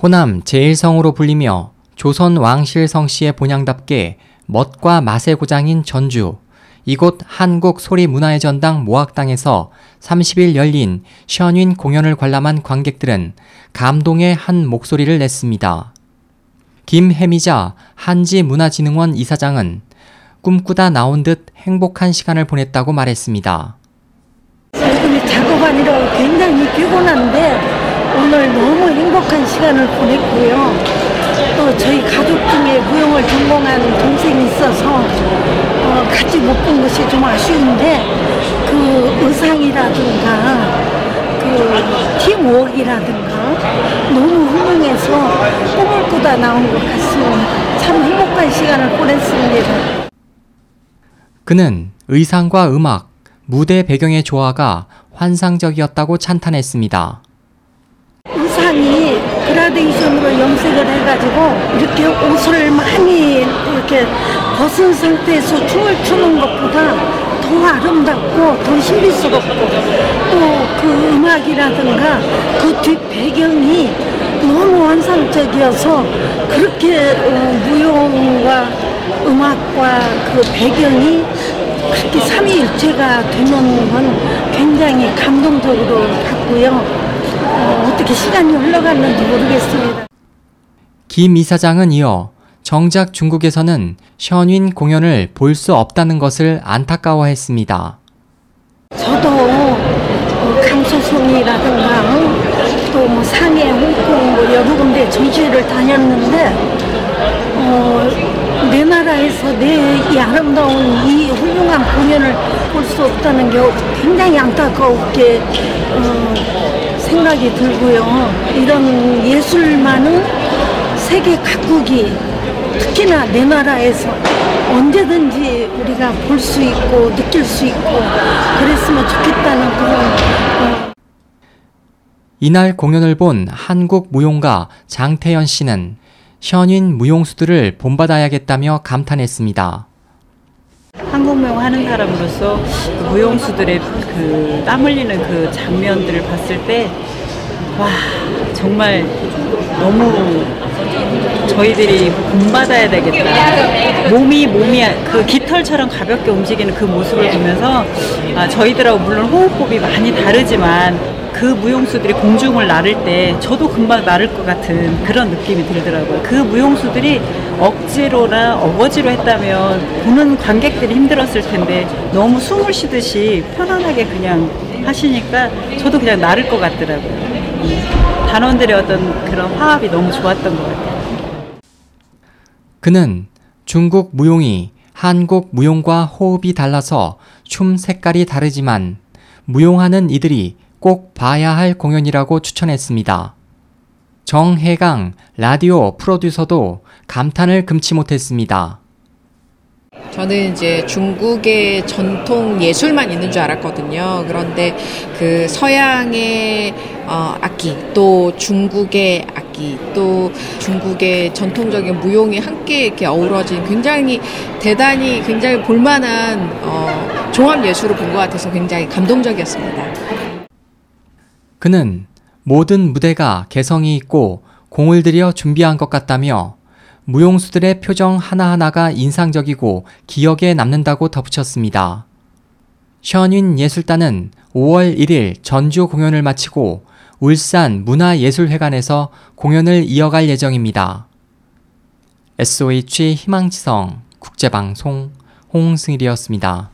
호남 제1성으로 불리며 조선 왕실 성씨의 본향답게 멋과 맛의 고장인 전주. 이곳 한국 소리 문화의 전당 모악당에서 30일 열린 션윈 공연을 관람한 관객들은 감동의 한 목소리를 냈습니다. 김혜미자 한지문화진흥원 이사장은 꿈꾸다 나온 듯 행복한 시간을 보냈다고 말했습니다. 지금 작업하느라고 굉장히 피곤한데 오늘 너무 행복한 시간을 보냈고요. 또 저희 가족 중에 무용을 전공한 동생이 있어서 어, 같이 못 본 것이 좀 아쉬운데 그 의상이라든가 그 팀워크라든가 너무 훌륭해서 꿈을 꾸다 나온 것 같습니다. 참 행복한 시간을 보냈습니다. 그는 의상과 음악, 무대 배경의 조화가 환상적이었다고 찬탄했습니다. 의상이 그라데이션으로 염색을 해가지고 이렇게 옷을 많이 이렇게 벗은 상태에서 춤을 추는 것보다 더 아름답고 더 신비스럽고 또 그 음악이라든가 그 뒷 배경이 너무 환상적이어서 그렇게 어, 무용과 음악과 그 배경이 그렇게 삼위일체가 되는 건 굉장히 감동적으로 봤고요. 어, 어떻게 시간이 흘러갔는지 모르겠습니다. 김 이사장은 이어 정작 중국에서는 션윈 공연을 볼 수 없다는 것을 안타까워했습니다. 저도 어, 강소성이라든가 또뭐 상해, 홍콩 뭐 여러 군데 전시회를 다녔는데 어, 내 나라에서 내이 아름다운 이 훌륭한 공연을 볼 수 없다는 게 굉장히 안타깝게 어, 생각이 들고요. 이런 예술만은 세계 각국이 특히나 내 나라에서 언제든지 우리가 볼 수 있고 느낄 수 있고 그랬으면 좋겠다는 그런 어, 이날 공연을 본 한국 무용가 장태현 씨는 션윈 무용수들을 본받아야겠다며 감탄했습니다. 한국무용 하는 사람으로서 그 무용수들의 그 땀 흘리는 그 장면들을 봤을 때, 와, 정말 너무 저희들이 본받아야 되겠다. 몸이, 몸이 그 깃털처럼 가볍게 움직이는 그 모습을 보면서, 아, 저희들하고 물론 호흡법이 많이 다르지만, 그 무용수들이 공중을 나를 때 저도 금방 나를 것 같은 그런 느낌이 들더라고요. 그 무용수들이 억지로나 어거지로 했다면 보는 관객들이 힘들었을 텐데 너무 숨을 쉬듯이 편안하게 그냥 하시니까 저도 그냥 나를 것 같더라고요. 음, 단원들의 어떤 그런 화합이 너무 좋았던 것 같아요. 그는 중국 무용이 한국 무용과 호흡이 달라서 춤 색깔이 다르지만 무용하는 이들이 꼭 봐야 할 공연이라고 추천했습니다. 정혜강 라디오 프로듀서도 감탄을 금치 못했습니다. 저는 이제 중국의 전통 예술만 있는 줄 알았거든요. 그런데 그 서양의 어, 악기, 또 중국의 악기, 또 중국의 전통적인 무용이 함께 이렇게 어우러진 굉장히 대단히 굉장히 볼만한 어, 종합 예술을 본 것 같아서 굉장히 감동적이었습니다. 그는 모든 무대가 개성이 있고 공을 들여 준비한 것 같다며 무용수들의 표정 하나하나가 인상적이고 기억에 남는다고 덧붙였습니다. 션윈 예술단은 5월 1일 전주 공연을 마치고 울산 문화예술회관에서 공연을 이어갈 예정입니다. SOH 희망지성 국제방송 홍승일이었습니다.